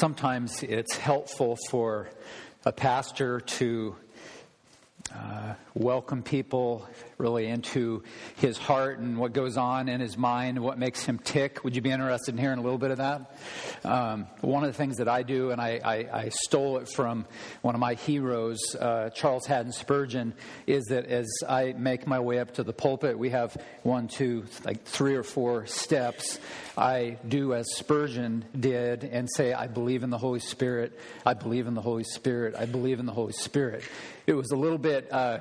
sometimes it's helpful for a pastor to uh, welcome people really into his heart and what goes on in his mind, and what makes him tick. Would you be interested in hearing a little bit of that? Um, one of the things that I do, and I, I, I stole it from one of my heroes, uh, Charles Haddon Spurgeon, is that as I make my way up to the pulpit, we have one, two, like three or four steps. I do as Spurgeon did and say, I believe in the Holy Spirit, I believe in the Holy Spirit, I believe in the Holy Spirit. It was a little bit. Uh,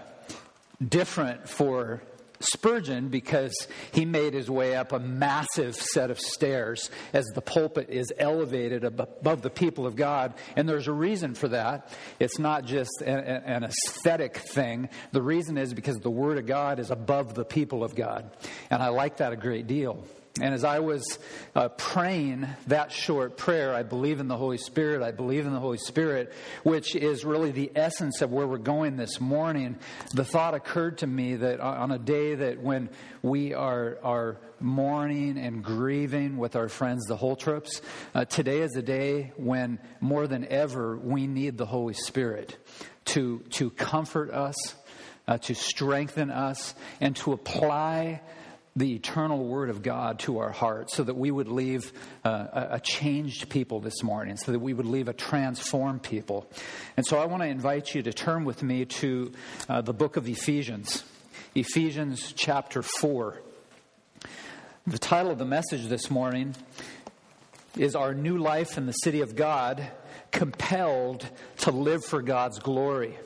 different for Spurgeon because he made his way up a massive set of stairs as the pulpit is elevated above the people of God. And there's a reason for that. It's not just an aesthetic thing. The reason is because the Word of God is above the people of God. And I like that a great deal. And as I was uh, praying that short prayer, I believe in the Holy Spirit, I believe in the Holy Spirit, which is really the essence of where we're going this morning. The thought occurred to me that on a day that when we are, are mourning and grieving with our friends, the Holtrops, uh, today is a day when more than ever we need the Holy Spirit to, to comfort us, uh, to strengthen us, and to apply the eternal Word of God to our hearts so that we would leave uh, a changed people this morning, so that we would leave a transformed people. And so I want to invite you to turn with me to uh, the book of Ephesians, Ephesians chapter 4. The title of the message this morning is Our New Life in the City of God Compelled to Live for God's Glory.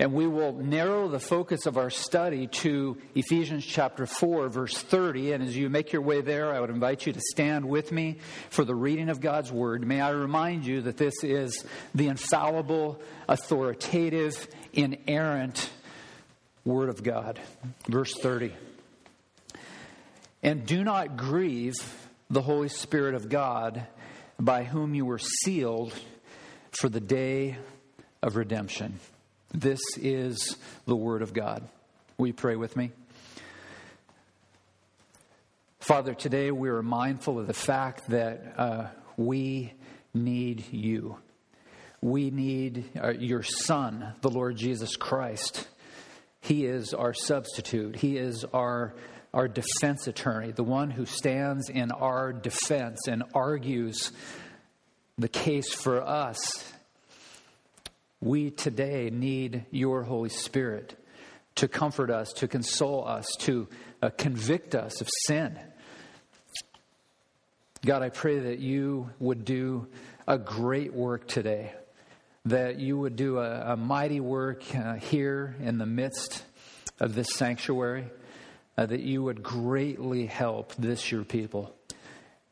And we will narrow the focus of our study to Ephesians chapter 4, verse 30. And as you make your way there, I would invite you to stand with me for the reading of God's word. May I remind you that this is the infallible, authoritative, inerrant word of God. Verse 30. And do not grieve the Holy Spirit of God, by whom you were sealed for the day of redemption. This is the Word of God. Will you pray with me? Father, today we are mindful of the fact that uh, we need you. We need uh, your Son, the Lord Jesus Christ. He is our substitute, He is our, our defense attorney, the one who stands in our defense and argues the case for us we today need your Holy Spirit to comfort us, to console us, to uh, convict us of sin. God, I pray that you would do a great work today, that you would do a, a mighty work uh, here in the midst of this sanctuary, uh, that you would greatly help this your people.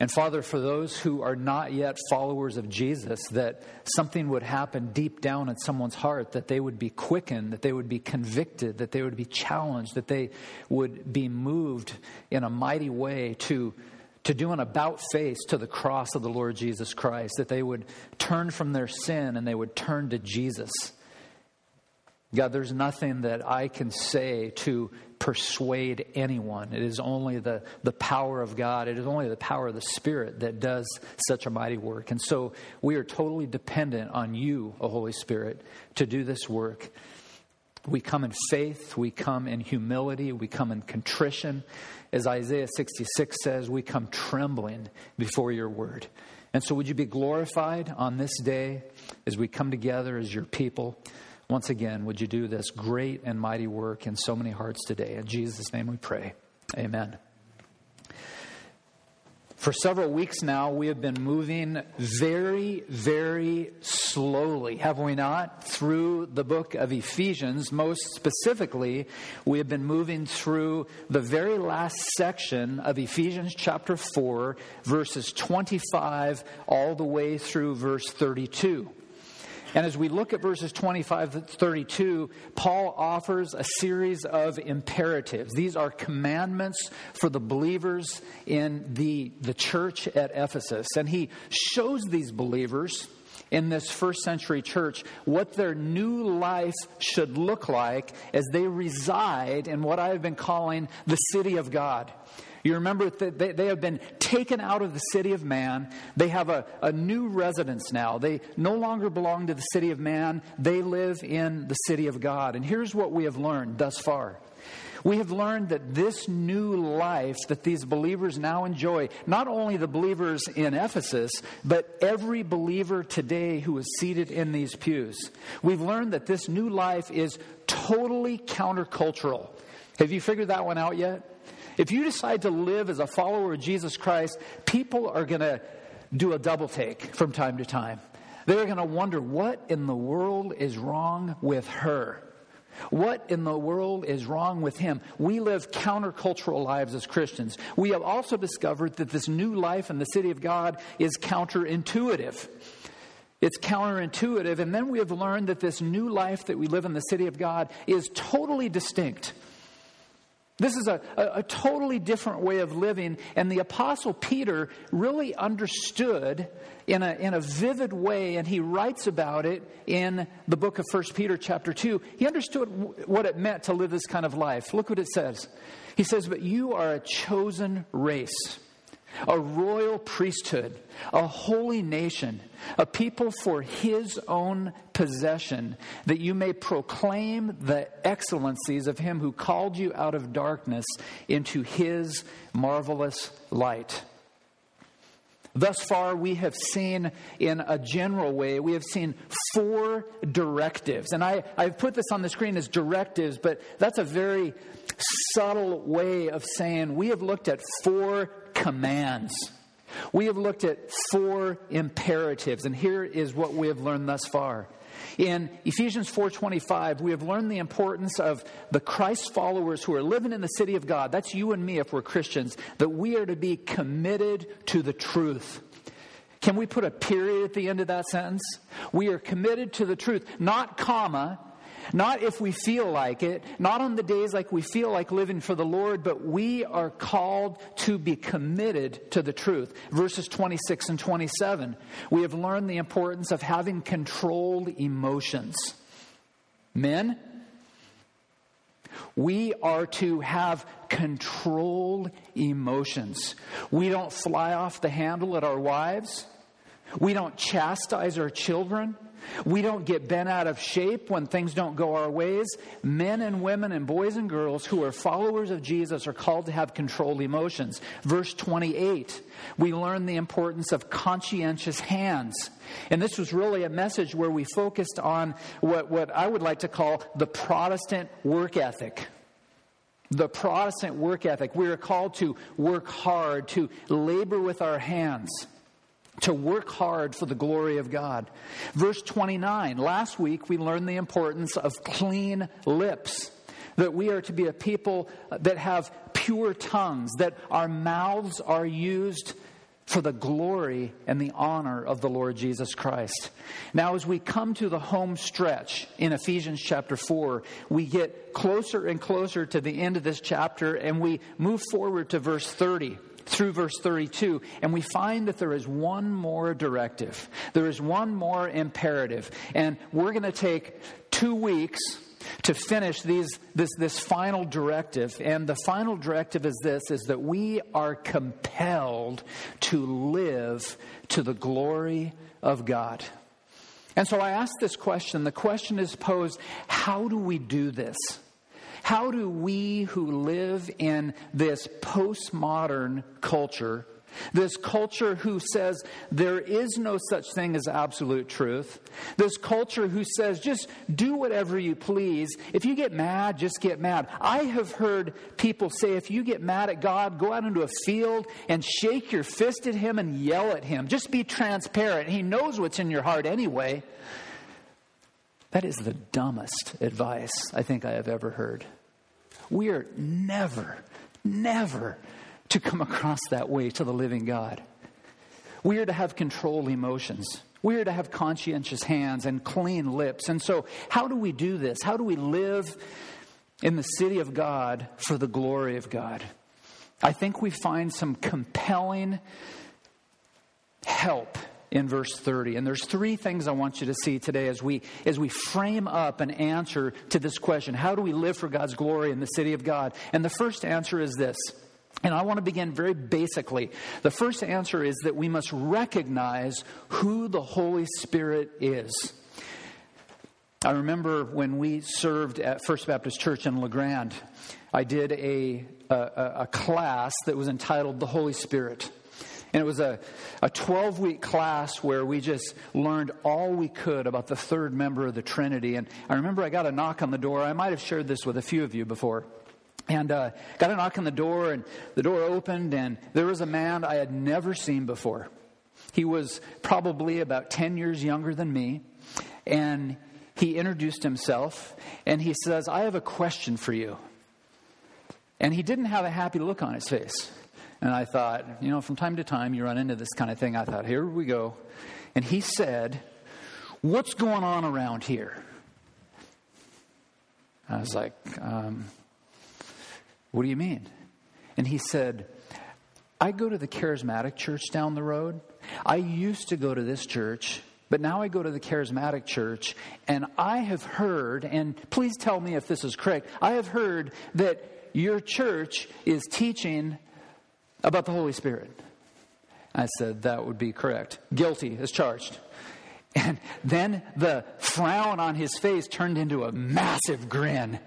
And Father, for those who are not yet followers of Jesus, that something would happen deep down in someone's heart, that they would be quickened, that they would be convicted, that they would be challenged, that they would be moved in a mighty way to, to do an about face to the cross of the Lord Jesus Christ, that they would turn from their sin and they would turn to Jesus. God, there's nothing that I can say to persuade anyone. It is only the, the power of God, it is only the power of the Spirit that does such a mighty work. And so we are totally dependent on you, O Holy Spirit, to do this work. We come in faith, we come in humility, we come in contrition. As Isaiah 66 says, we come trembling before your word. And so, would you be glorified on this day as we come together as your people? Once again, would you do this great and mighty work in so many hearts today? In Jesus' name we pray. Amen. For several weeks now, we have been moving very, very slowly, have we not, through the book of Ephesians. Most specifically, we have been moving through the very last section of Ephesians chapter 4, verses 25 all the way through verse 32. And as we look at verses 25 to 32, Paul offers a series of imperatives. These are commandments for the believers in the, the church at Ephesus. And he shows these believers in this first century church what their new life should look like as they reside in what I have been calling the city of God. You remember that they, they have been taken out of the city of man. They have a, a new residence now. They no longer belong to the city of man. They live in the city of God. And here's what we have learned thus far. We have learned that this new life that these believers now enjoy, not only the believers in Ephesus, but every believer today who is seated in these pews, we've learned that this new life is totally countercultural. Have you figured that one out yet? If you decide to live as a follower of Jesus Christ, people are going to do a double take from time to time. They're going to wonder what in the world is wrong with her. What in the world is wrong with him? We live countercultural lives as Christians. We have also discovered that this new life in the city of God is counterintuitive. It's counterintuitive. And then we have learned that this new life that we live in the city of God is totally distinct this is a, a, a, totally different way of living, and the Apostle Peter really understood in a, in a vivid way, and he writes about it in the book of 1 Peter, chapter 2. He understood what it meant to live this kind of life. Look what it says. He says, But you are a chosen race a royal priesthood, a holy nation, a people for his own possession, that you may proclaim the excellencies of him who called you out of darkness into his marvelous light. Thus far, we have seen in a general way, we have seen four directives. And I, I've put this on the screen as directives, but that's a very subtle way of saying we have looked at four commands. We have looked at four imperatives, and here is what we have learned thus far. In Ephesians 4:25, we have learned the importance of the Christ followers who are living in the city of God. That's you and me if we're Christians, that we are to be committed to the truth. Can we put a period at the end of that sentence? We are committed to the truth, not comma, not if we feel like it, not on the days like we feel like living for the Lord, but we are called to be committed to the truth. Verses 26 and 27. We have learned the importance of having controlled emotions. Men, we are to have controlled emotions. We don't fly off the handle at our wives. We don't chastise our children. We don't get bent out of shape when things don't go our ways. Men and women and boys and girls who are followers of Jesus are called to have controlled emotions. Verse 28, we learn the importance of conscientious hands. And this was really a message where we focused on what, what I would like to call the Protestant work ethic the Protestant work ethic. We are called to work hard, to labor with our hands to work hard for the glory of God. Verse 29, last week we learned the importance of clean lips. That we are to be a people that have pure tongues, that our mouths are used for the glory and the honor of the Lord Jesus Christ. Now, as we come to the home stretch in Ephesians chapter 4, we get closer and closer to the end of this chapter and we move forward to verse 30 through verse 32, and we find that there is one more directive. There is one more imperative. And we're going to take two weeks to finish these, this, this final directive. And the final directive is this is that we are compelled to live to the glory of God. And so I ask this question. The question is posed how do we do this? How do we who live in this postmodern culture, this culture who says there is no such thing as absolute truth, this culture who says just do whatever you please, if you get mad, just get mad. I have heard people say if you get mad at God, go out into a field and shake your fist at Him and yell at Him. Just be transparent. He knows what's in your heart anyway. That is the dumbest advice I think I have ever heard. We are never, never to come across that way to the living God. We are to have controlled emotions. We are to have conscientious hands and clean lips. And so, how do we do this? How do we live in the city of God for the glory of God? I think we find some compelling help in verse 30. And there's three things I want you to see today as we as we frame up an answer to this question. How do we live for God's glory in the city of God? And the first answer is this. And I want to begin very basically. The first answer is that we must recognize who the Holy Spirit is. I remember when we served at First Baptist Church in La Grande, I did a, a, a class that was entitled The Holy Spirit. And it was a, a 12 week class where we just learned all we could about the third member of the Trinity. And I remember I got a knock on the door. I might have shared this with a few of you before. And uh, got a knock on the door, and the door opened, and there was a man I had never seen before. He was probably about 10 years younger than me, and he introduced himself, and he says, I have a question for you. And he didn't have a happy look on his face. And I thought, you know, from time to time you run into this kind of thing. I thought, here we go. And he said, What's going on around here? I was like, um, What do you mean? And he said, I go to the charismatic church down the road. I used to go to this church, but now I go to the charismatic church, and I have heard, and please tell me if this is correct, I have heard that your church is teaching about the Holy Spirit. I said, That would be correct. Guilty as charged. And then the frown on his face turned into a massive grin.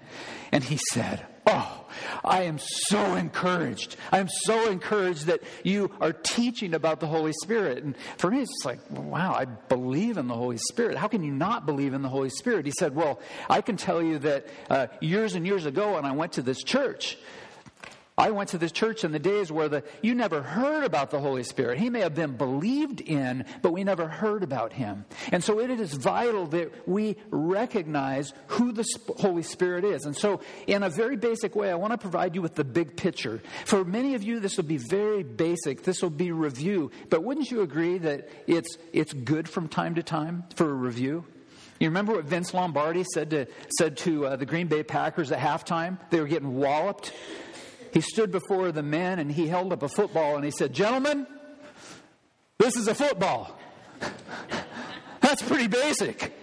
And he said, Oh, I am so encouraged. I am so encouraged that you are teaching about the Holy Spirit. And for me, it's just like, wow, I believe in the Holy Spirit. How can you not believe in the Holy Spirit? He said, Well, I can tell you that uh, years and years ago when I went to this church, I went to this church in the days where the, you never heard about the Holy Spirit. He may have been believed in, but we never heard about him. And so it is vital that we recognize who the Holy Spirit is. And so, in a very basic way, I want to provide you with the big picture. For many of you, this will be very basic. This will be review. But wouldn't you agree that it's, it's good from time to time for a review? You remember what Vince Lombardi said to, said to uh, the Green Bay Packers at halftime? They were getting walloped. He stood before the men and he held up a football and he said, Gentlemen, this is a football. That's pretty basic.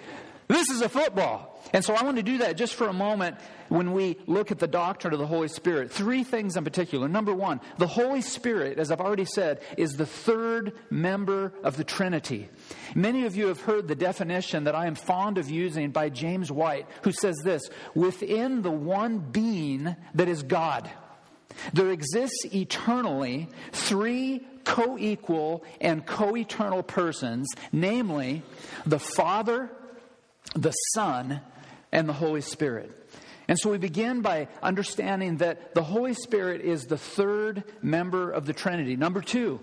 This is a football. And so I want to do that just for a moment when we look at the doctrine of the Holy Spirit. Three things in particular. Number one, the Holy Spirit, as I've already said, is the third member of the Trinity. Many of you have heard the definition that I am fond of using by James White, who says this within the one being that is God. There exists eternally three co equal and co eternal persons, namely the Father, the Son, and the Holy Spirit. And so we begin by understanding that the Holy Spirit is the third member of the Trinity. Number two,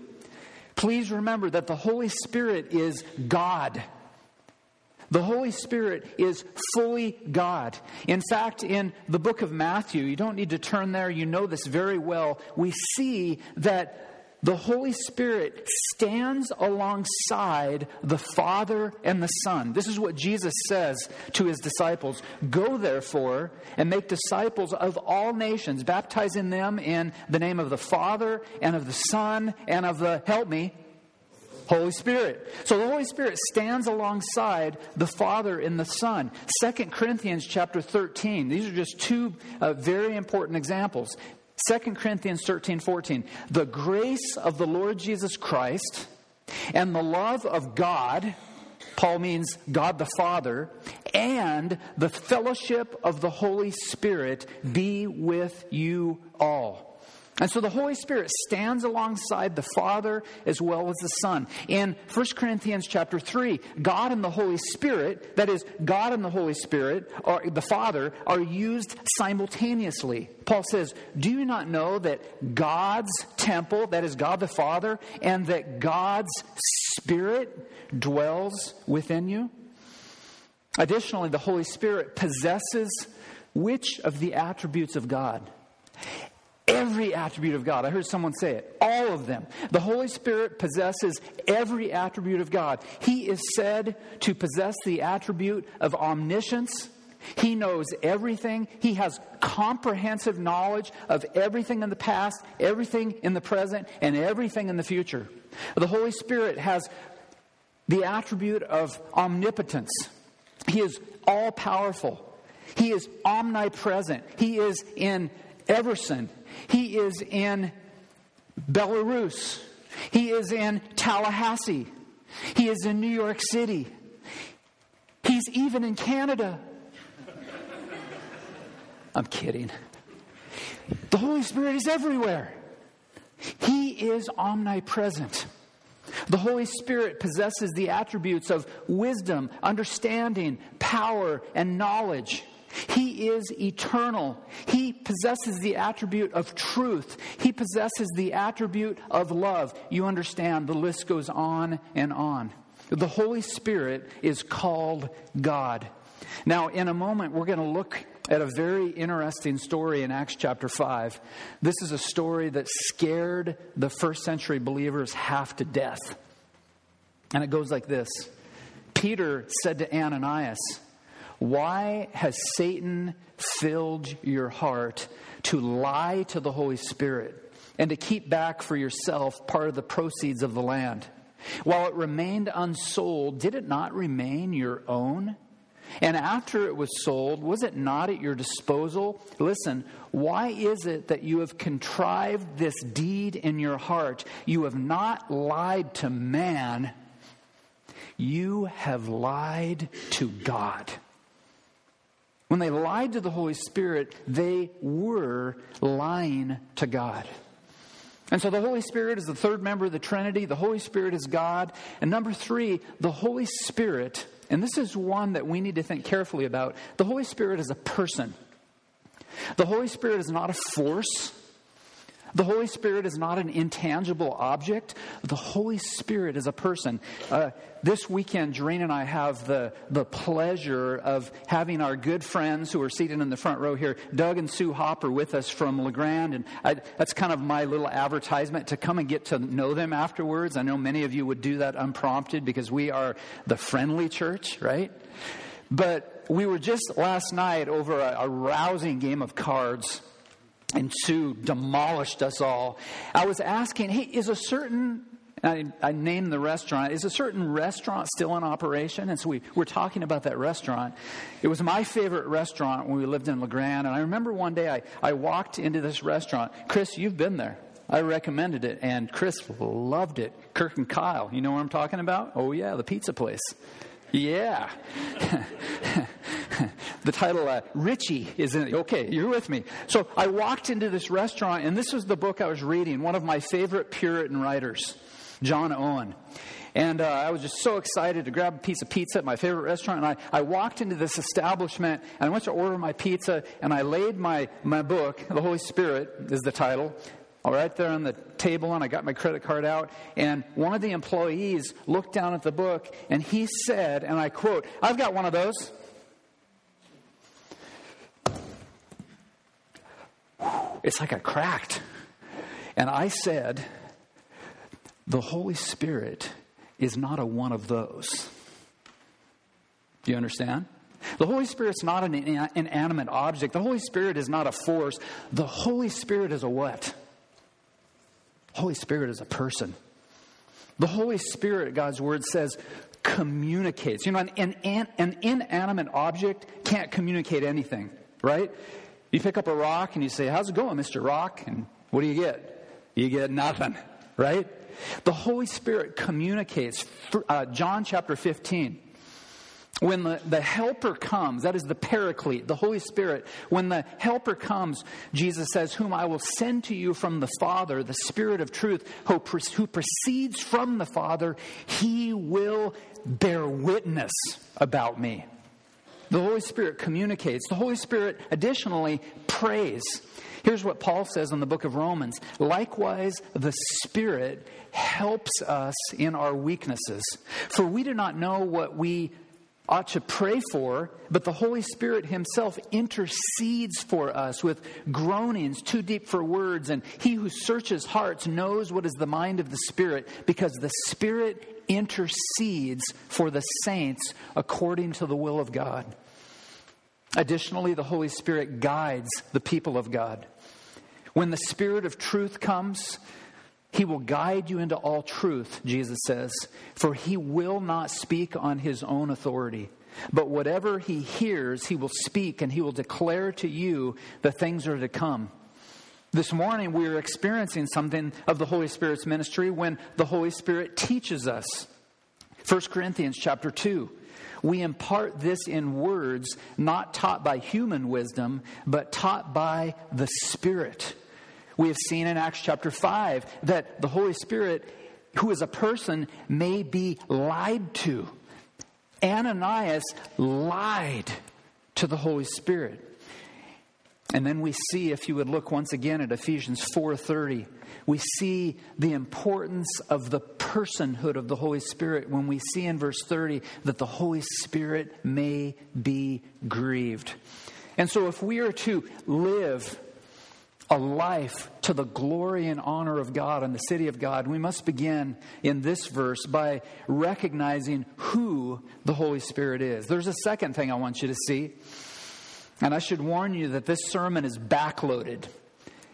please remember that the Holy Spirit is God. The Holy Spirit is fully God. In fact, in the book of Matthew, you don't need to turn there, you know this very well. We see that the Holy Spirit stands alongside the Father and the Son. This is what Jesus says to his disciples Go therefore and make disciples of all nations, baptizing them in the name of the Father and of the Son and of the, help me, Holy Spirit. So the Holy Spirit stands alongside the Father and the Son. 2 Corinthians chapter 13. These are just two uh, very important examples. 2 Corinthians 13, 14. The grace of the Lord Jesus Christ and the love of God, Paul means God the Father, and the fellowship of the Holy Spirit be with you all. And so the Holy Spirit stands alongside the Father as well as the Son. In 1 Corinthians chapter 3, God and the Holy Spirit, that is, God and the Holy Spirit, or the Father, are used simultaneously. Paul says, Do you not know that God's temple, that is God the Father, and that God's Spirit dwells within you? Additionally, the Holy Spirit possesses which of the attributes of God? Every attribute of God. I heard someone say it. All of them. The Holy Spirit possesses every attribute of God. He is said to possess the attribute of omniscience. He knows everything. He has comprehensive knowledge of everything in the past, everything in the present, and everything in the future. The Holy Spirit has the attribute of omnipotence. He is all powerful. He is omnipresent. He is in Everson. He is in Belarus. He is in Tallahassee. He is in New York City. He's even in Canada. I'm kidding. The Holy Spirit is everywhere. He is omnipresent. The Holy Spirit possesses the attributes of wisdom, understanding, power, and knowledge. He is eternal. He possesses the attribute of truth. He possesses the attribute of love. You understand, the list goes on and on. The Holy Spirit is called God. Now, in a moment, we're going to look at a very interesting story in Acts chapter 5. This is a story that scared the first century believers half to death. And it goes like this Peter said to Ananias, Why has Satan filled your heart to lie to the Holy Spirit and to keep back for yourself part of the proceeds of the land? While it remained unsold, did it not remain your own? And after it was sold, was it not at your disposal? Listen, why is it that you have contrived this deed in your heart? You have not lied to man, you have lied to God. When they lied to the Holy Spirit, they were lying to God. And so the Holy Spirit is the third member of the Trinity. The Holy Spirit is God. And number three, the Holy Spirit and this is one that we need to think carefully about. The Holy Spirit is a person. The Holy Spirit is not a force. The Holy Spirit is not an intangible object. The Holy Spirit is a person. Uh, this weekend, Doreen and I have the, the pleasure of having our good friends who are seated in the front row here, Doug and Sue Hopper, with us from La Grande. And I, that's kind of my little advertisement to come and get to know them afterwards. I know many of you would do that unprompted because we are the friendly church, right? But we were just last night over a, a rousing game of cards and Sue demolished us all. I was asking, hey, is a certain I, I, named the restaurant. Is a certain restaurant still in operation? And so we were talking about that restaurant. It was my favorite restaurant when we lived in La Grande. And I remember one day I, I walked into this restaurant. Chris, you've been there. I recommended it, and Chris loved it. Kirk and Kyle, you know what I'm talking about? Oh, yeah, the pizza place. Yeah. the title, uh, Richie, is in it. Okay, you're with me. So I walked into this restaurant, and this was the book I was reading, one of my favorite Puritan writers, John Owen. And uh, I was just so excited to grab a piece of pizza at my favorite restaurant. And I, I walked into this establishment and I went to order my pizza and I laid my, my book, The Holy Spirit is the title, all right there on the table and I got my credit card out and one of the employees looked down at the book and he said and I quote I've got one of those it's like I cracked and I said the Holy Spirit is not a one of those do you understand the Holy Spirit's not an inanimate object. The Holy Spirit is not a force. The Holy Spirit is a what? Holy Spirit is a person. The Holy Spirit, God's word says, communicates. You know, an, an, an inanimate object can't communicate anything, right? You pick up a rock and you say, How's it going, Mr. Rock? And what do you get? You get nothing, right? The Holy Spirit communicates. Uh, John chapter 15 when the, the helper comes, that is the paraclete, the Holy Spirit, when the helper comes, Jesus says, Whom I will send to you from the Father, the Spirit of truth, who, who proceeds from the Father, he will bear witness about me. The Holy Spirit communicates. The Holy Spirit additionally prays. Here's what Paul says in the book of Romans Likewise, the Spirit helps us in our weaknesses. For we do not know what we ought to pray for, but the Holy Spirit Himself intercedes for us with groanings too deep for words. And He who searches hearts knows what is the mind of the Spirit, because the Spirit intercedes for the saints according to the will of God. Additionally, the Holy Spirit guides the people of God. When the Spirit of truth comes, he will guide you into all truth, Jesus says, for he will not speak on his own authority. But whatever he hears, he will speak and he will declare to you the things that are to come. This morning, we are experiencing something of the Holy Spirit's ministry when the Holy Spirit teaches us. 1 Corinthians chapter 2. We impart this in words not taught by human wisdom, but taught by the Spirit. We have seen in Acts chapter 5 that the Holy Spirit, who is a person, may be lied to. Ananias lied to the Holy Spirit. And then we see if you would look once again at Ephesians 4:30, we see the importance of the personhood of the Holy Spirit when we see in verse 30 that the Holy Spirit may be grieved. And so if we are to live a life to the glory and honor of God and the city of God, we must begin in this verse by recognizing who the Holy Spirit is. There's a second thing I want you to see. And I should warn you that this sermon is backloaded.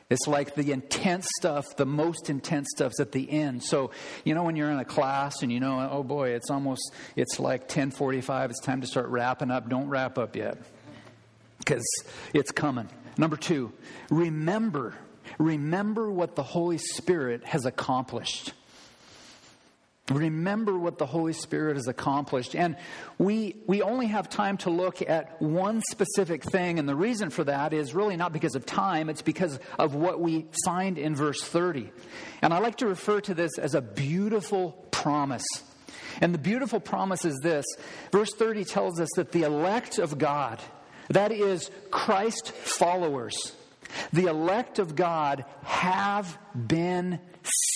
It's like the intense stuff, the most intense stuff's at the end. So, you know when you're in a class and you know, oh boy, it's almost it's like 10:45, it's time to start wrapping up. Don't wrap up yet. Cuz it's coming. Number 2, remember remember what the Holy Spirit has accomplished. Remember what the Holy Spirit has accomplished. And we, we only have time to look at one specific thing. And the reason for that is really not because of time, it's because of what we find in verse 30. And I like to refer to this as a beautiful promise. And the beautiful promise is this verse 30 tells us that the elect of God, that is, Christ followers, the elect of God have been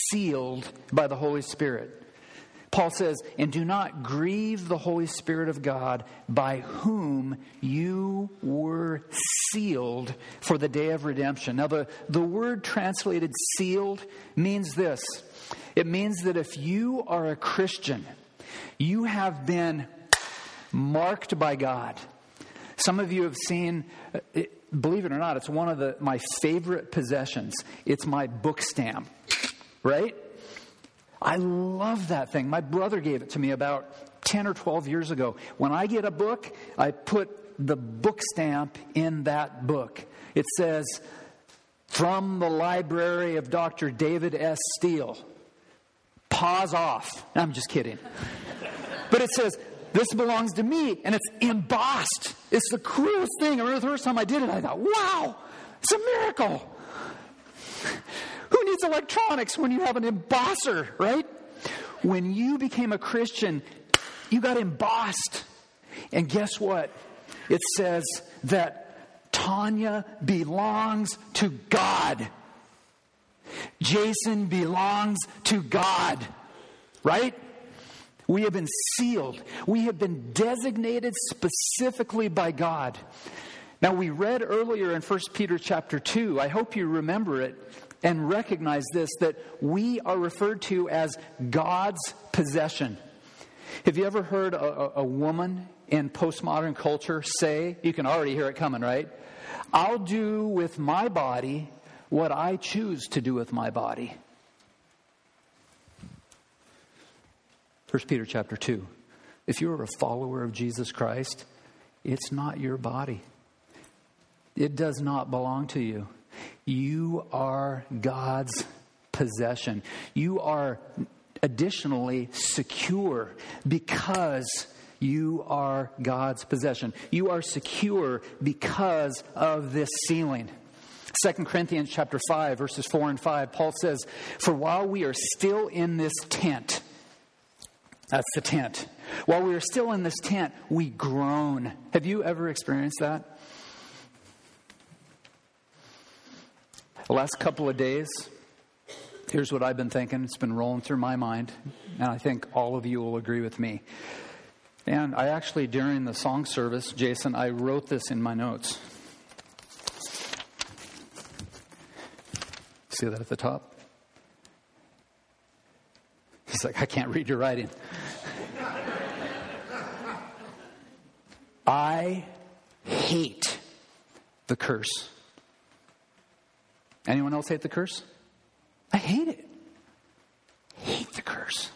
sealed by the Holy Spirit. Paul says, and do not grieve the Holy Spirit of God by whom you were sealed for the day of redemption. Now, the, the word translated sealed means this it means that if you are a Christian, you have been marked by God. Some of you have seen, uh, believe it or not, it's one of the, my favorite possessions. It's my book stamp, right? I love that thing. My brother gave it to me about 10 or 12 years ago. When I get a book, I put the book stamp in that book. It says, From the library of Dr. David S. Steele. Pause off. I'm just kidding. but it says, This belongs to me, and it's embossed. It's the coolest thing. I remember the first time I did it, I thought, Wow, it's a miracle. Who needs electronics when you have an embosser, right? When you became a Christian, you got embossed. And guess what? It says that Tanya belongs to God. Jason belongs to God, right? We have been sealed. We have been designated specifically by God. Now we read earlier in 1 Peter chapter 2, I hope you remember it, and recognize this that we are referred to as God's possession. Have you ever heard a, a, woman in postmodern culture say, you can already hear it coming, right? I'll do with my body what I choose to do with my body. 1 Peter chapter 2. If you're a follower of Jesus Christ, it's not your body. It does not belong to you. You are God's possession. You are additionally secure because you are God's possession. You are secure because of this sealing. 2 Corinthians chapter 5 verses 4 and 5 Paul says, "For while we are still in this tent, that's the tent. While we are still in this tent, we groan." Have you ever experienced that? The last couple of days, here's what I've been thinking. It's been rolling through my mind, and I think all of you will agree with me. And I actually, during the song service, Jason, I wrote this in my notes. See that at the top? He's like, I can't read your writing. I hate the curse. Anyone else hate the curse? I hate it. hate the curse.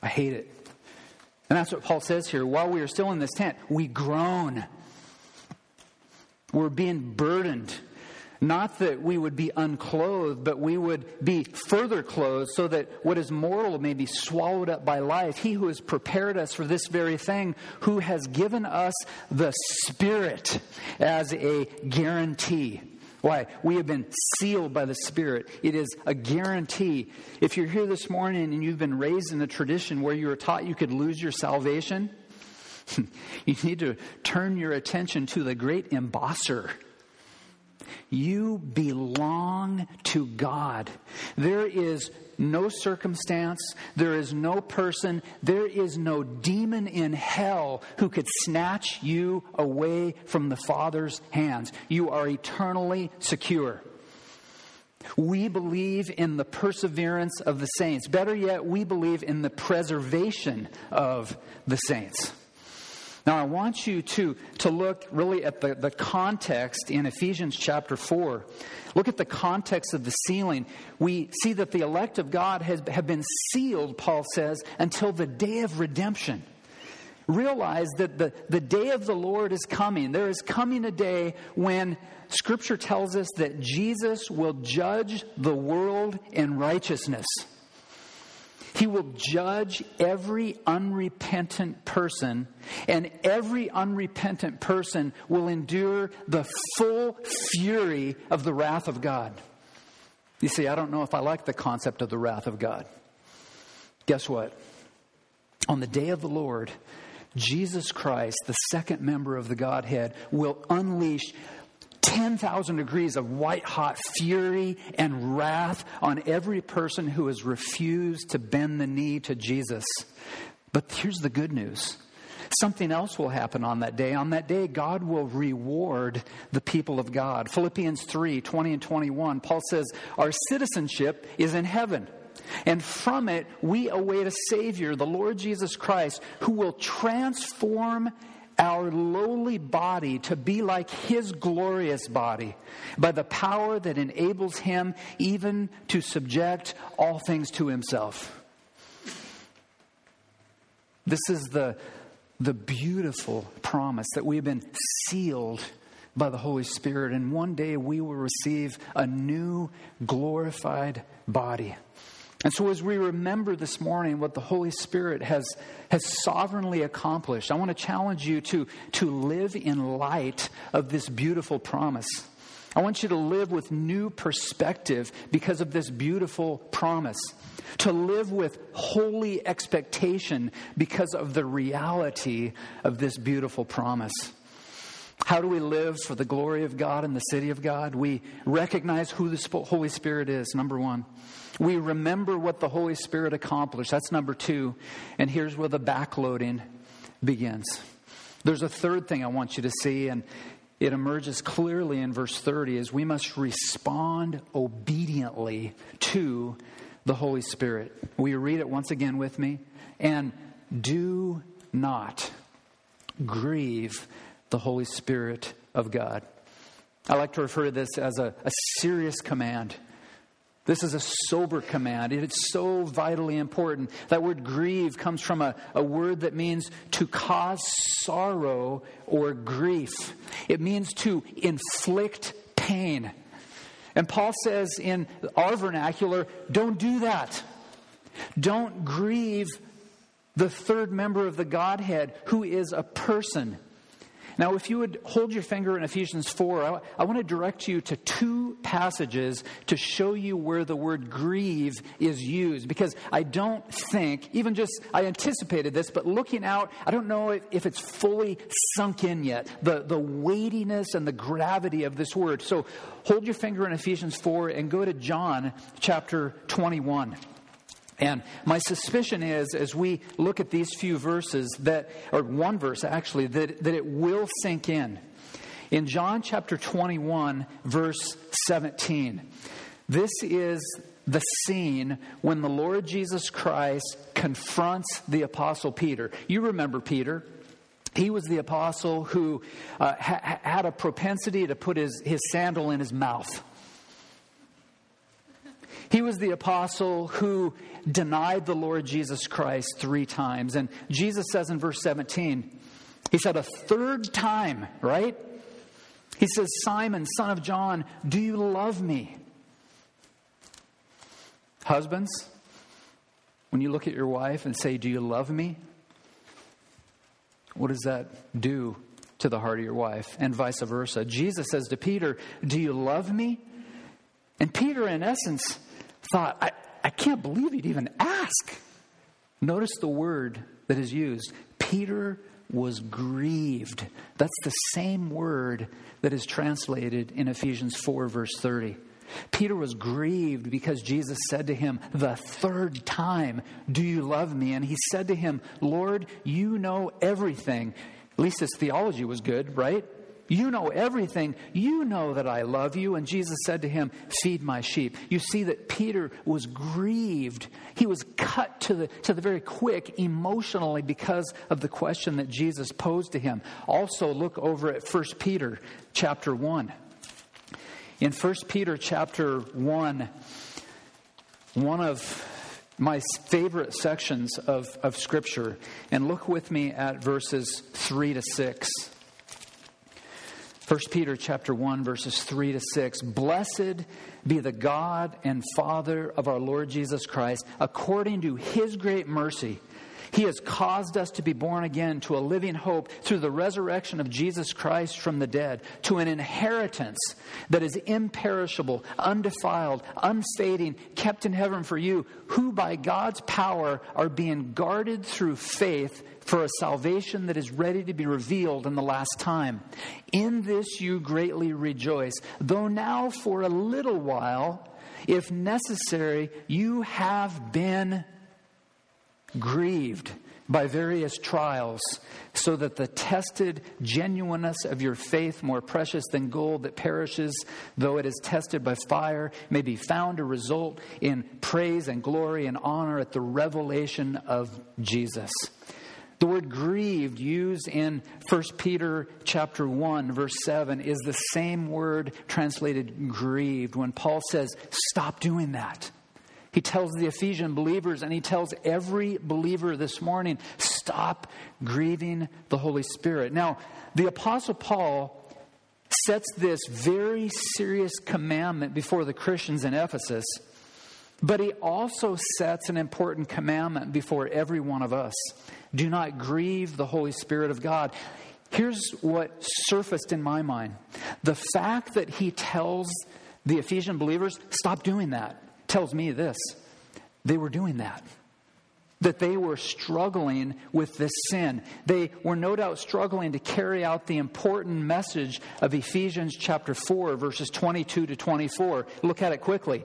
I hate it. And that's what Paul says here. While we are still in this tent, we groan. We're being burdened. Not that we would be unclothed, but we would be further clothed so that what is mortal may be swallowed up by life. He who has prepared us for this very thing, who has given us the Spirit as a guarantee. Why? We have been sealed by the Spirit. It is a guarantee. If you're here this morning and you've been raised in a tradition where you were taught you could lose your salvation, you need to turn your attention to the great embosser you belong to God. There is no circumstance, there is no person, there is no demon in hell who could snatch you away from the Father's hands. You are eternally secure. We believe in the perseverance of the saints. Better yet, we believe in the preservation of the saints. Now, I want you to, to look really at the, the context in Ephesians chapter 4. Look at the context of the sealing. We see that the elect of God has, have been sealed, Paul says, until the day of redemption. Realize that the, the day of the Lord is coming. There is coming a day when Scripture tells us that Jesus will judge the world in righteousness. He will judge every unrepentant person, and every unrepentant person will endure the full fury of the wrath of God. You see, I don't know if I like the concept of the wrath of God. Guess what? On the day of the Lord, Jesus Christ, the second member of the Godhead, will unleash 10,000 degrees of white hot fury and wrath on every person who has refused to bend the knee to Jesus. But here's the good news. Something else will happen on that day. On that day, God will reward the people of God. Philippians 3 20 and 21, Paul says, Our citizenship is in heaven. And from it, we await a Savior, the Lord Jesus Christ, who will transform our lowly body to be like his glorious body by the power that enables him even to subject all things to himself. This is the, the beautiful promise that we have been sealed by the Holy Spirit, and one day we will receive a new glorified body. And so, as we remember this morning what the Holy Spirit has, has sovereignly accomplished, I want to challenge you to, to live in light of this beautiful promise. I want you to live with new perspective because of this beautiful promise. To live with holy expectation because of the reality of this beautiful promise. How do we live for the glory of God and the city of God? We recognize who the Holy Spirit is, number one. We remember what the Holy Spirit accomplished. That's number two. And here's where the backloading begins. There's a third thing I want you to see, and it emerges clearly in verse 30 is we must respond obediently to the Holy Spirit. Will you read it once again with me? And do not grieve the Holy Spirit of God. I like to refer to this as a, a serious command. This is a sober command. It's so vitally important. That word grieve comes from a, a word that means to cause sorrow or grief. It means to inflict pain. And Paul says in our vernacular, don't do that. Don't grieve the third member of the Godhead who is a person. Now, if you would hold your finger in Ephesians 4, I, I want to direct you to two passages to show you where the word grieve is used. Because I don't think, even just, I anticipated this, but looking out, I don't know if, if it's fully sunk in yet, the, the weightiness and the gravity of this word. So hold your finger in Ephesians 4 and go to John chapter 21. And my suspicion is, as we look at these few verses, that, or one verse actually, that, that it will sink in. In John chapter 21, verse 17, this is the scene when the Lord Jesus Christ confronts the Apostle Peter. You remember Peter. He was the apostle who uh, ha- had a propensity to put his, his sandal in his mouth. He was the apostle who denied the Lord Jesus Christ three times. And Jesus says in verse 17, he said, a third time, right? He says, Simon, son of John, do you love me? Husbands, when you look at your wife and say, Do you love me? What does that do to the heart of your wife? And vice versa. Jesus says to Peter, Do you love me? And Peter, in essence, thought, I, I can't believe he'd even ask. Notice the word that is used. Peter was grieved. That's the same word that is translated in Ephesians 4, verse 30. Peter was grieved because Jesus said to him the third time, Do you love me? And he said to him, Lord, you know everything. At least his theology was good, right? You know everything. You know that I love you. And Jesus said to him, Feed my sheep. You see that Peter was grieved. He was cut to the, to the very quick emotionally because of the question that Jesus posed to him. Also, look over at 1 Peter chapter 1. In 1 Peter chapter 1, one of my favorite sections of, of Scripture, and look with me at verses 3 to 6. 1 Peter chapter 1 verses 3 to 6 Blessed be the God and Father of our Lord Jesus Christ according to his great mercy he has caused us to be born again to a living hope through the resurrection of Jesus Christ from the dead, to an inheritance that is imperishable, undefiled, unfading, kept in heaven for you, who by God's power are being guarded through faith for a salvation that is ready to be revealed in the last time. In this you greatly rejoice, though now for a little while, if necessary, you have been grieved by various trials, so that the tested genuineness of your faith, more precious than gold that perishes, though it is tested by fire, may be found to result in praise and glory and honor at the revelation of Jesus. The word grieved used in 1 Peter chapter 1 verse 7 is the same word translated grieved when Paul says stop doing that. He tells the Ephesian believers and he tells every believer this morning stop grieving the Holy Spirit. Now, the Apostle Paul sets this very serious commandment before the Christians in Ephesus, but he also sets an important commandment before every one of us do not grieve the Holy Spirit of God. Here's what surfaced in my mind the fact that he tells the Ephesian believers, stop doing that tells me this they were doing that. That they were struggling with this sin. They were no doubt struggling to carry out the important message of Ephesians chapter 4, verses 22 to 24. Look at it quickly.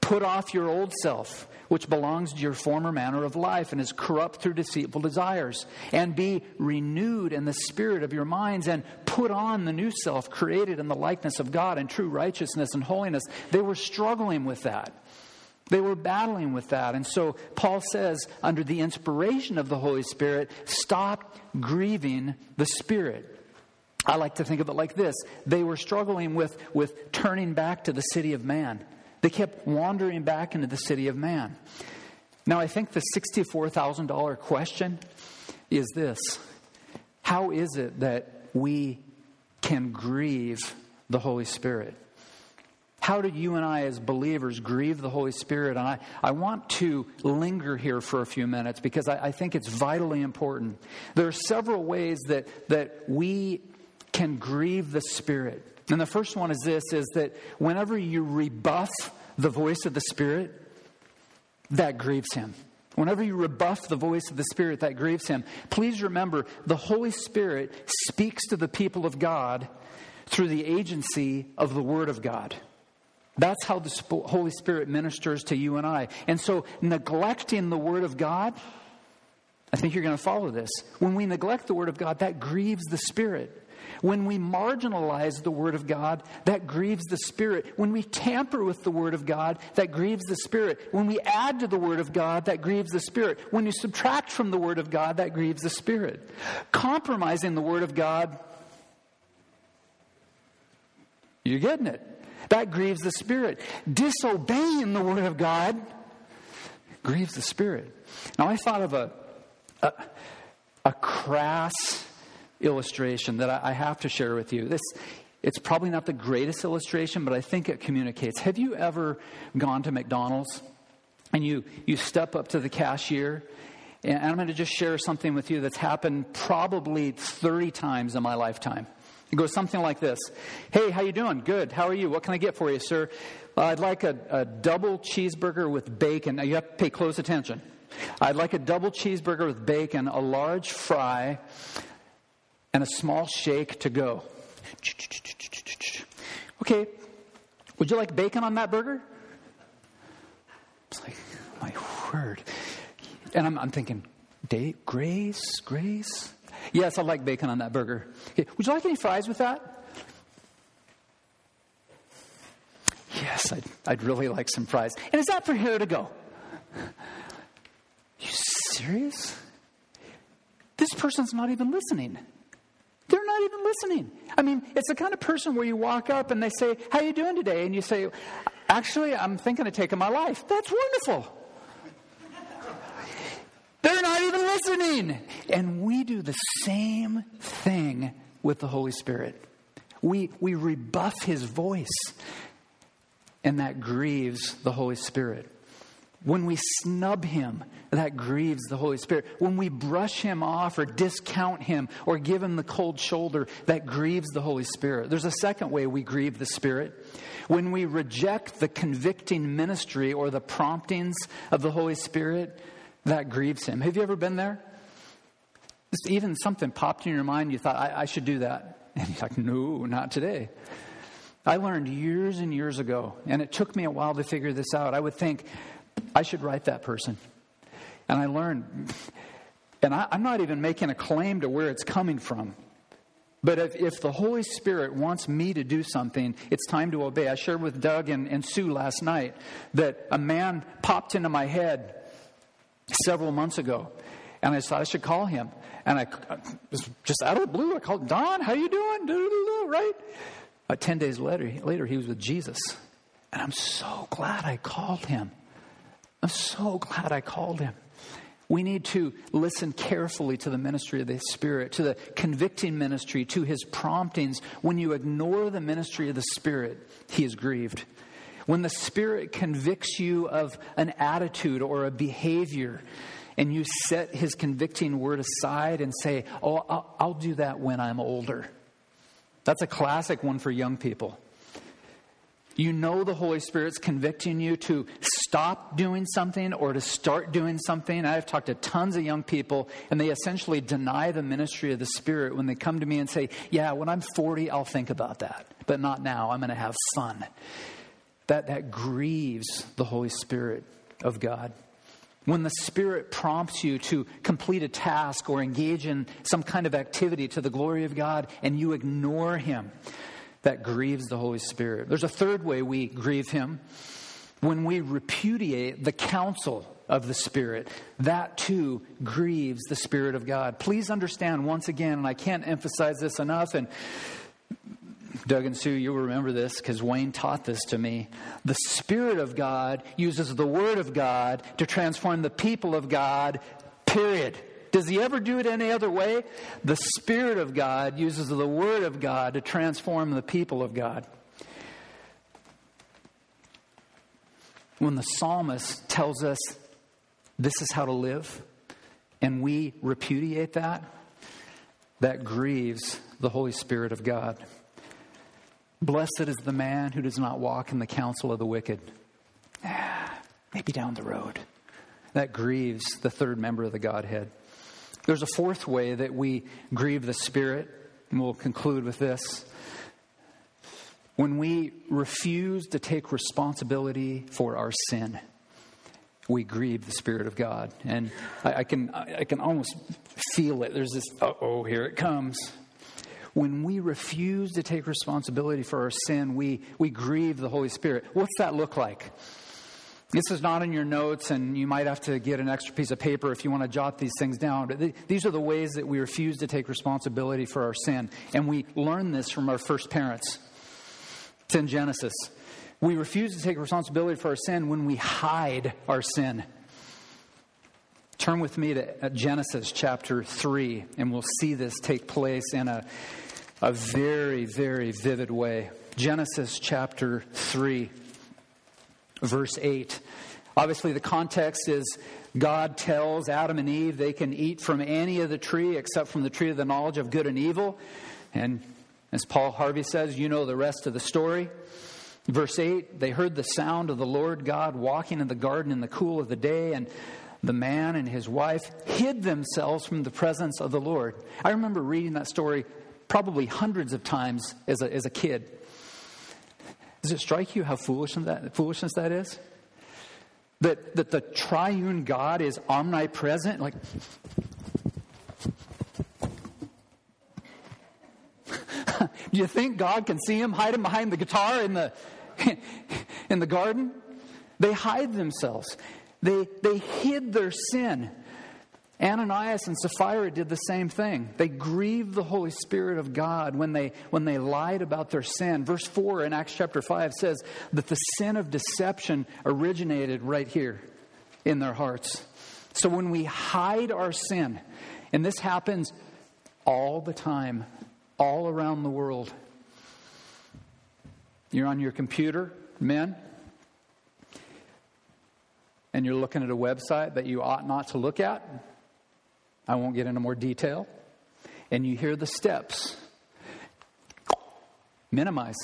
Put off your old self, which belongs to your former manner of life and is corrupt through deceitful desires, and be renewed in the spirit of your minds, and put on the new self, created in the likeness of God in true righteousness and holiness. They were struggling with that. They were battling with that. And so Paul says, under the inspiration of the Holy Spirit, stop grieving the Spirit. I like to think of it like this they were struggling with, with turning back to the city of man, they kept wandering back into the city of man. Now, I think the $64,000 question is this How is it that we can grieve the Holy Spirit? How do you and I, as believers, grieve the Holy Spirit? And I, I want to linger here for a few minutes because I, I think it's vitally important. There are several ways that, that we can grieve the Spirit. And the first one is this is that whenever you rebuff the voice of the Spirit, that grieves him. Whenever you rebuff the voice of the Spirit, that grieves him. Please remember, the Holy Spirit speaks to the people of God through the agency of the Word of God. That's how the Holy Spirit ministers to you and I. And so, neglecting the Word of God, I think you're going to follow this. When we neglect the Word of God, that grieves the Spirit. When we marginalize the Word of God, that grieves the Spirit. When we tamper with the Word of God, that grieves the Spirit. When we add to the Word of God, that grieves the Spirit. When you subtract from the Word of God, that grieves the Spirit. Compromising the Word of God, you're getting it That grieves the Spirit. Disobeying the Word of God grieves the Spirit. Now, I thought of a, a, a crass illustration that I, I have to share with you. This, it's probably not the greatest illustration, but I think it communicates. Have you ever gone to McDonald's and you, you step up to the cashier? And I'm going to just share something with you that's happened probably 30 times in my lifetime. It goes something like this Hey, how you doing? Good. How are you? What can I get for you, sir? Uh, I'd like a, a double cheeseburger with bacon. Now, you have to pay close attention. I'd like a double cheeseburger with bacon, a large fry, and a small shake to go. Okay, would you like bacon on that burger? It's like, my word. And I'm, I'm thinking, grace, grace. Yes, I like bacon on that burger. Okay, would you like any fries with that? Yes, I'd, I'd really like some fries. And is that for here to go? You serious? This person's not even listening. They're not even listening. I mean, it's the kind of person where you walk up and they say, How you doing today? And you say, Actually, I'm thinking of taking my life. That's wonderful. They're not even listening. And we do the same thing with the Holy Spirit. We, we rebuff his voice, and that grieves the Holy Spirit. When we snub him, that grieves the Holy Spirit. When we brush him off or discount him or give him the cold shoulder, that grieves the Holy Spirit. There's a second way we grieve the Spirit. When we reject the convicting ministry or the promptings of the Holy Spirit, that grieves him. Have you ever been there? Just even something popped in your mind, you thought, I, I should do that. And he's like, no, not today. I learned years and years ago, and it took me a while to figure this out. I would think, I should write that person. And I learned, and I, am not even making a claim to where it's coming from. But if, if, the Holy Spirit wants me to do something, it's time to obey. I shared with Doug and, and Sue last night that a man popped into my head several months ago. And I thought I should call him. And I was just out of the blue, I called Don, how you doing? Right? Uh, Ten days later, later, he was with Jesus. And I'm so glad I called him. I'm so glad I called him. We need to listen carefully to the ministry of the Spirit, to the convicting ministry, to his promptings. When you ignore the ministry of the Spirit, he is grieved. When the Spirit convicts you of an attitude or a behavior, and you set his convicting word aside and say, Oh, I'll, I'll do that when I'm older. That's a classic one for young people. You know the Holy Spirit's convicting you to stop doing something or to start doing something. I've talked to tons of young people, and they essentially deny the ministry of the Spirit when they come to me and say, Yeah, when I'm 40, I'll think about that, but not now. I'm going to have fun. That, that grieves the Holy Spirit of God. When the Spirit prompts you to complete a task or engage in some kind of activity to the glory of God and you ignore Him, that grieves the Holy Spirit. There's a third way we grieve Him when we repudiate the counsel of the Spirit. That too grieves the Spirit of God. Please understand once again, and I can't emphasize this enough, and Doug and Sue, you'll remember this because Wayne taught this to me. The Spirit of God uses the Word of God to transform the people of God, period. Does he ever do it any other way? The Spirit of God uses the Word of God to transform the people of God. When the psalmist tells us this is how to live, and we repudiate that, that grieves the Holy Spirit of God. Blessed is the man who does not walk in the counsel of the wicked. Ah, maybe down the road. That grieves the third member of the Godhead. There's a fourth way that we grieve the Spirit, and we'll conclude with this. When we refuse to take responsibility for our sin, we grieve the Spirit of God. And I, I can, I can almost feel it. There's this, oh, here it comes. When we refuse to take responsibility for our sin, we, we grieve the Holy Spirit. What's that look like? This is not in your notes, and you might have to get an extra piece of paper if you want to jot these things down. But these are the ways that we refuse to take responsibility for our sin. And we learn this from our first parents. It's in Genesis. We refuse to take responsibility for our sin when we hide our sin. Turn with me to Genesis chapter 3, and we'll see this take place in a, a very, very vivid way. Genesis chapter 3, verse 8. Obviously, the context is God tells Adam and Eve they can eat from any of the tree except from the tree of the knowledge of good and evil. And as Paul Harvey says, you know the rest of the story. Verse 8 They heard the sound of the Lord God walking in the garden in the cool of the day, and the man and his wife hid themselves from the presence of the Lord. I remember reading that story probably hundreds of times as a, as a kid. Does it strike you how foolish that, foolishness that is? That, that the triune God is omnipresent? Like, do you think God can see him hiding behind the guitar in the, in the garden? They hide themselves. They, they hid their sin. Ananias and Sapphira did the same thing. They grieved the Holy Spirit of God when they, when they lied about their sin. Verse 4 in Acts chapter 5 says that the sin of deception originated right here in their hearts. So when we hide our sin, and this happens all the time, all around the world, you're on your computer, men, and you're looking at a website that you ought not to look at I won't get into more detail. And you hear the steps minimize,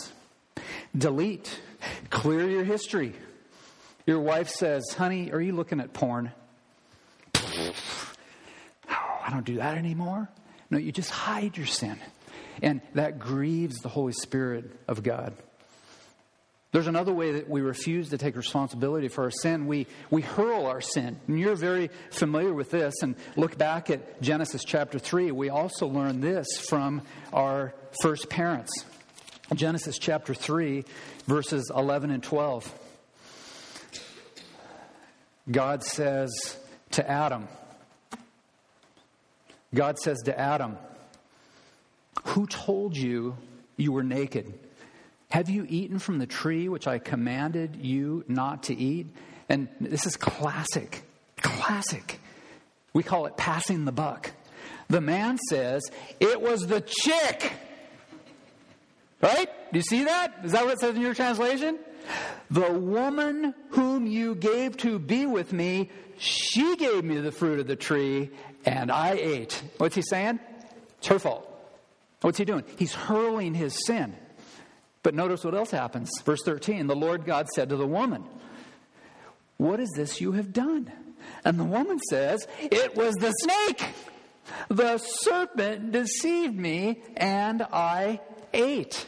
delete, clear your history. Your wife says, Honey, are you looking at porn? Oh, I don't do that anymore. No, you just hide your sin. And that grieves the Holy Spirit of God. There's another way that we refuse to take responsibility for our sin. We, we hurl our sin. And you're very familiar with this. And look back at Genesis chapter 3. We also learn this from our first parents. Genesis chapter 3, verses 11 and 12. God says to Adam, God says to Adam, Who told you you were naked? Have you eaten from the tree which I commanded you not to eat? And this is classic, classic. We call it passing the buck. The man says, It was the chick. Right? Do you see that? Is that what it says in your translation? The woman whom you gave to be with me, she gave me the fruit of the tree, and I ate. What's he saying? It's her fault. What's he doing? He's hurling his sin. But notice what else happens. Verse 13 The Lord God said to the woman, What is this you have done? And the woman says, It was the snake. The serpent deceived me, and I ate.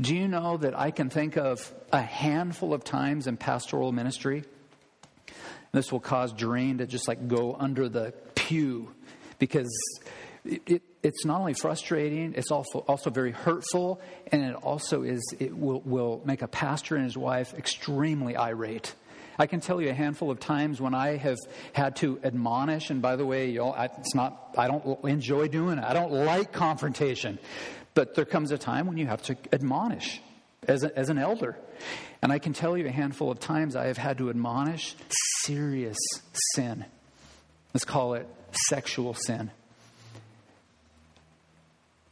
Do you know that I can think of a handful of times in pastoral ministry? This will cause Doreen to just like go under the pew because it, it, it's not only frustrating, it's also, also very hurtful, and it also is, it will, will make a pastor and his wife extremely irate. I can tell you a handful of times when I have had to admonish, and by the way, you know, it's not, I don't enjoy doing it. I don't like confrontation. But there comes a time when you have to admonish as, a, as an elder. And I can tell you a handful of times I have had to admonish serious sin. Let's call it sexual sin.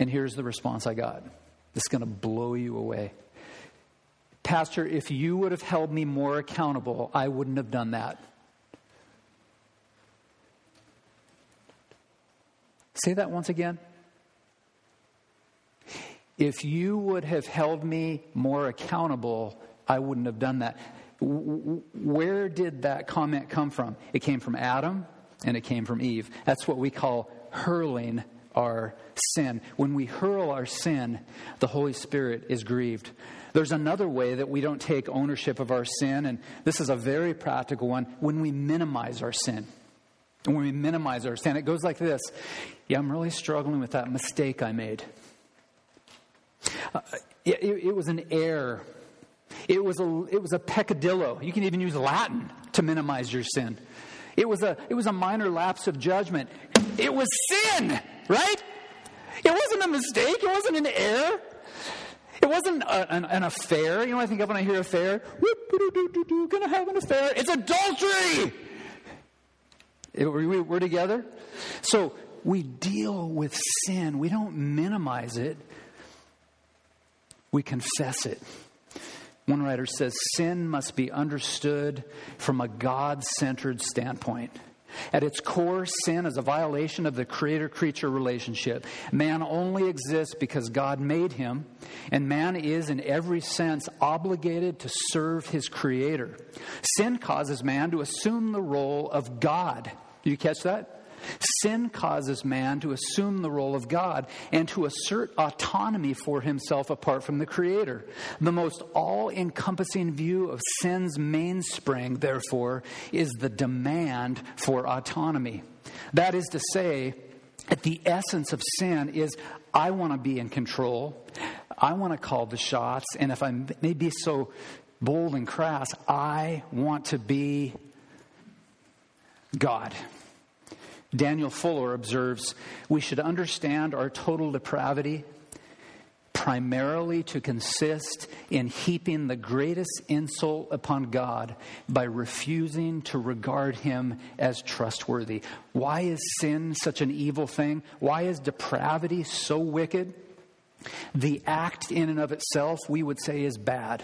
And here's the response I got. Is going to blow you away. Pastor, if you would have held me more accountable, I wouldn't have done that. Say that once again. If you would have held me more accountable, I wouldn't have done that. Where did that comment come from? It came from Adam and it came from Eve. That's what we call hurling our sin. When we hurl our sin, the Holy Spirit is grieved. There's another way that we don't take ownership of our sin, and this is a very practical one when we minimize our sin. And when we minimize our sin, it goes like this Yeah, I'm really struggling with that mistake I made. Uh, it, it, was an error. It was a, it was a peccadillo. You can even use Latin to minimize your sin. It was a, it was a minor lapse of judgment. It was sin, right? It wasn't a mistake. It wasn't an error. It wasn't a, an, an, affair. You know, I think of when I hear affair, gonna have an affair. It's adultery. It, we, we're together. So we deal with sin. We don't minimize it. We confess it. One writer says sin must be understood from a God centered standpoint. At its core, sin is a violation of the creator creature relationship. Man only exists because God made him, and man is, in every sense, obligated to serve his creator. Sin causes man to assume the role of God. Do you catch that? Sin causes man to assume the role of God and to assert autonomy for himself apart from the Creator. The most all encompassing view of sin's mainspring, therefore, is the demand for autonomy. That is to say, that the essence of sin is I want to be in control, I want to call the shots, and if I may be so bold and crass, I want to be God. Daniel Fuller observes we should understand our total depravity primarily to consist in heaping the greatest insult upon God by refusing to regard him as trustworthy. Why is sin such an evil thing? Why is depravity so wicked? The act in and of itself, we would say, is bad.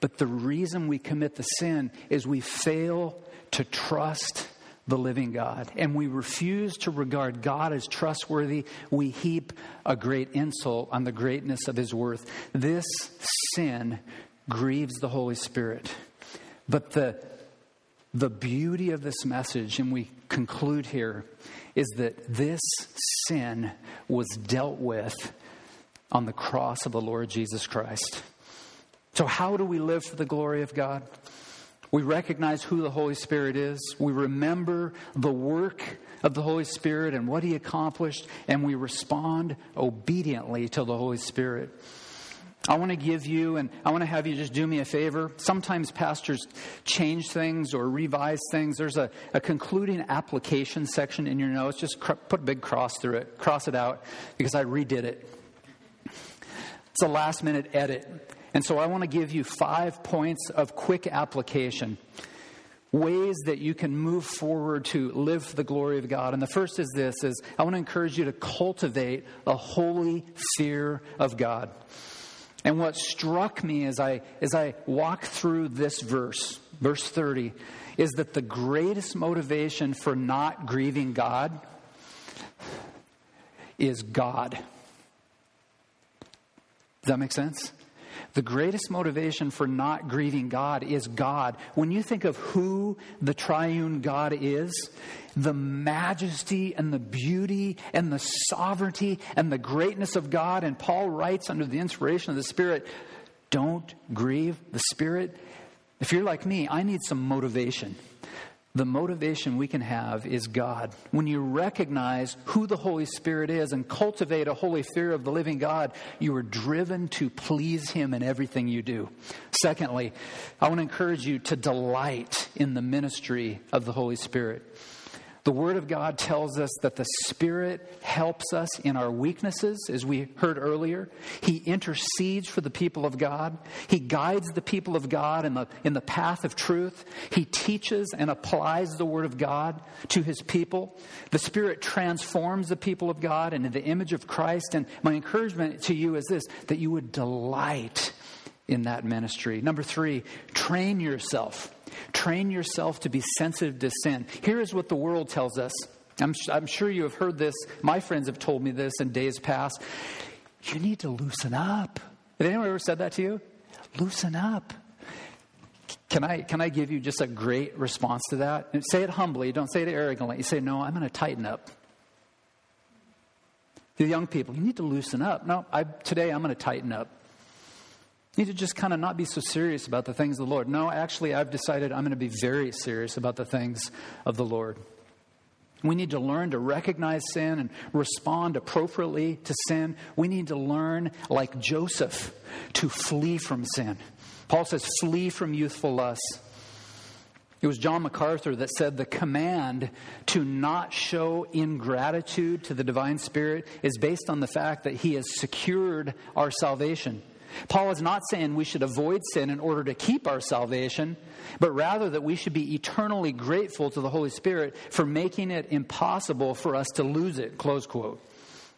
But the reason we commit the sin is we fail to trust the living God, and we refuse to regard God as trustworthy, we heap a great insult on the greatness of his worth. This sin grieves the Holy Spirit. But the, the beauty of this message, and we conclude here, is that this sin was dealt with on the cross of the Lord Jesus Christ. So, how do we live for the glory of God? We recognize who the Holy Spirit is. We remember the work of the Holy Spirit and what He accomplished, and we respond obediently to the Holy Spirit. I want to give you, and I want to have you just do me a favor. Sometimes pastors change things or revise things. There's a, a concluding application section in your notes. Just cr- put a big cross through it, cross it out, because I redid it. It's a last minute edit. And so I want to give you five points of quick application, ways that you can move forward to live for the glory of God. And the first is this is I want to encourage you to cultivate a holy fear of God. And what struck me as I as I walk through this verse, verse 30, is that the greatest motivation for not grieving God is God. Does that make sense? The greatest motivation for not grieving God is God. When you think of who the triune God is, the majesty and the beauty and the sovereignty and the greatness of God, and Paul writes under the inspiration of the Spirit, don't grieve the Spirit. If you're like me, I need some motivation the motivation we can have is God. When you recognize who the Holy Spirit is and cultivate a holy fear of the living God, you are driven to please Him in everything you do. Secondly, I want to encourage you to delight in the ministry of the Holy Spirit. The Word of God tells us that the Spirit helps us in our weaknesses, as we heard earlier. He intercedes for the people of God. He guides the people of God in the, in the path of truth. He teaches and applies the Word of God to His people. The Spirit transforms the people of God into the image of Christ. And my encouragement to you is this that you would delight in that ministry. Number three, train yourself Train yourself to be sensitive to sin. Here is what the world tells us. I'm, I'm sure you have heard this. My friends have told me this in days past. You need to loosen up. Has anyone ever said that to you? Loosen up. Can I, can I give you just a great response to that? And say it humbly, don't say it arrogantly. You say, No, I'm going to tighten up. The young people, you need to loosen up. No, I, today I'm going to tighten up need to just kind of not be so serious about the things of the Lord. No, actually, I've decided I'm going to be very serious about the things of the Lord. We need to learn to recognize sin and respond appropriately to sin. We need to learn, like Joseph, to flee from sin. Paul says, flee from youthful lusts. It was John MacArthur that said the command to not show ingratitude to the divine spirit is based on the fact that he has secured our salvation. Paul is not saying we should avoid sin in order to keep our salvation, but rather that we should be eternally grateful to the Holy Spirit for making it impossible for us to lose it. Close quote.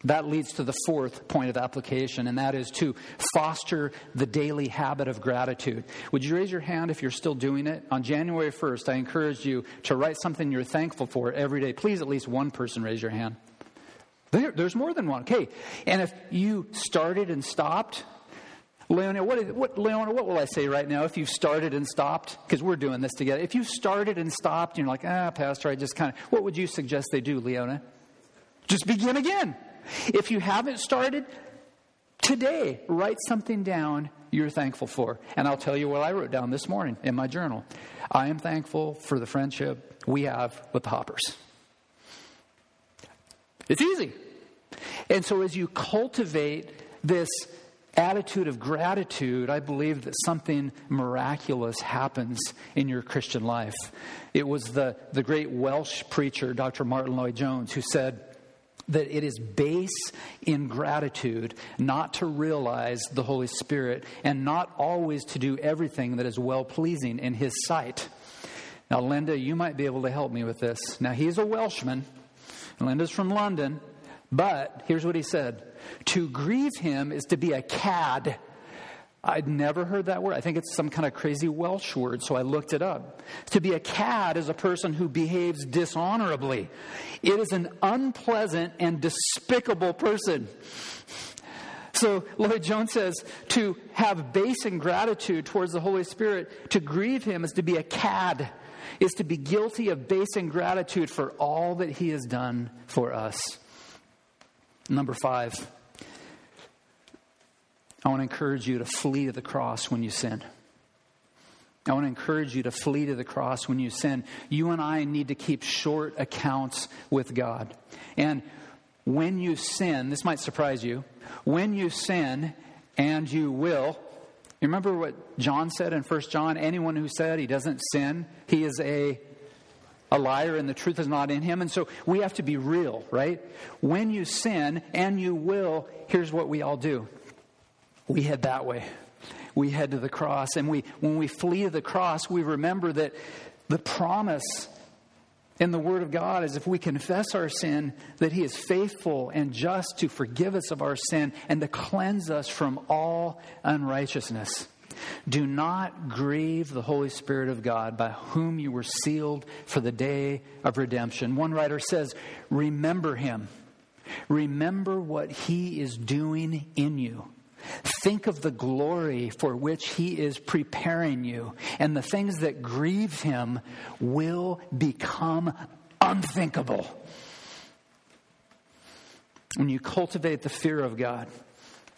That leads to the fourth point of application, and that is to foster the daily habit of gratitude. Would you raise your hand if you're still doing it? On January 1st, I encourage you to write something you're thankful for every day. Please, at least one person raise your hand. There, there's more than one. Okay. And if you started and stopped, Leona, what, is, what, Leona, what will I say right now if you've started and stopped? Because we're doing this together. If you started and stopped, you're like, ah, Pastor, I just kind of, what would you suggest they do, Leona? Just begin again. If you haven't started, today, write something down you're thankful for. And I'll tell you what I wrote down this morning in my journal. I am thankful for the friendship we have with the Hoppers. It's easy. And so as you cultivate this attitude of gratitude, I believe that something miraculous happens in your Christian life. It was the, the great Welsh preacher, Dr. Martyn Lloyd-Jones, who said, that it is base in gratitude not to realize the Holy Spirit and not always to do everything that is well pleasing in His sight. Now, Linda, you might be able to help me with this. Now, he's a Welshman, Linda's from London, but here's what he said To grieve him is to be a cad I'd never heard that word. I think it's some kind of crazy Welsh word, so I looked it up. To be a cad is a person who behaves dishonorably. It is an unpleasant and despicable person. So Lloyd-Jones says to have base ingratitude towards the Holy Spirit, to grieve him is to be a cad, is to be guilty of base ingratitude for all that he has done for us. Number five, I want to encourage you to flee to the cross when you sin. I want to encourage you to flee to the cross when you sin. You and I need to keep short accounts with God. And when you sin, this might surprise you, when you sin, and you will, you remember what John said in 1 John? Anyone who said he doesn't sin, he is a a liar and the truth is not in him. And so we have to be real, right? When you sin, and you will, here's what we all do we head that way. We head to the cross. And we, when we flee to the cross, we remember that the promise in the Word of God is if we confess our sin, that He is faithful and just to forgive us of our sin and to cleanse us from all unrighteousness. Do not grieve the Holy Spirit of God by whom you were sealed for the day of redemption. One writer says, Remember Him. Remember what He is doing in you. Think of the glory for which He is preparing you, and the things that grieve Him will become unthinkable. When you cultivate the fear of God,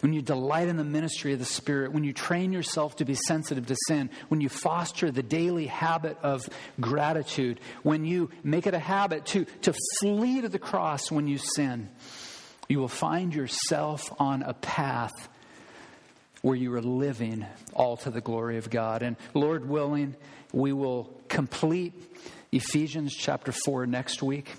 when you delight in the ministry of the Spirit, when you train yourself to be sensitive to sin, when you foster the daily habit of gratitude, when you make it a habit to, to flee to the cross when you sin, you will find yourself on a path where you are living all to the glory of God. And Lord willing, we will complete Ephesians chapter 4 next week.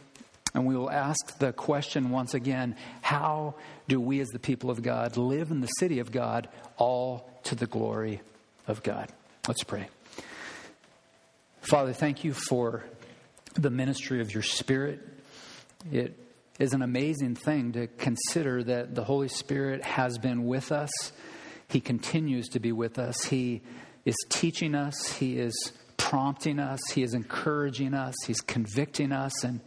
And we will ask the question once again how do we, as the people of God, live in the city of God all to the glory of God? Let's pray. Father, thank you for the ministry of your Spirit. It is an amazing thing to consider that the Holy Spirit has been with us he continues to be with us. He is teaching us, He is prompting us, He is encouraging us, He's convicting us, and,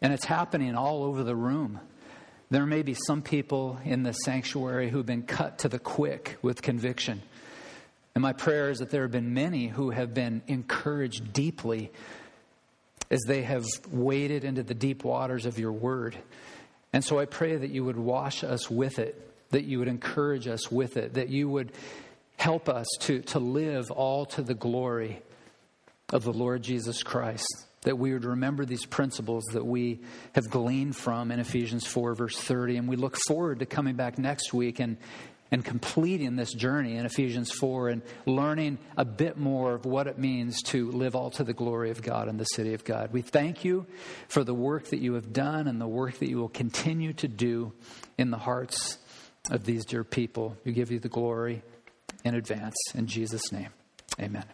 and it's happening all over the room. There may be some people in the sanctuary who've been cut to the quick with conviction. And my prayer is that there have been many who have been encouraged deeply as they have waded into the deep waters of your word. And so I pray that you would wash us with it that you would encourage us with it, that you would help us to, to live all to the glory of the Lord Jesus Christ. That we would remember these principles that we have gleaned from in Ephesians 4, verse 30. And we look forward to coming back next week and, and completing this journey in Ephesians 4 and learning a bit more of what it means to live all to the glory of God in the city of God. We thank you for the work that you have done and the work that you will continue to do in the hearts of these dear people. We give you the glory in advance. In Jesus' name, amen.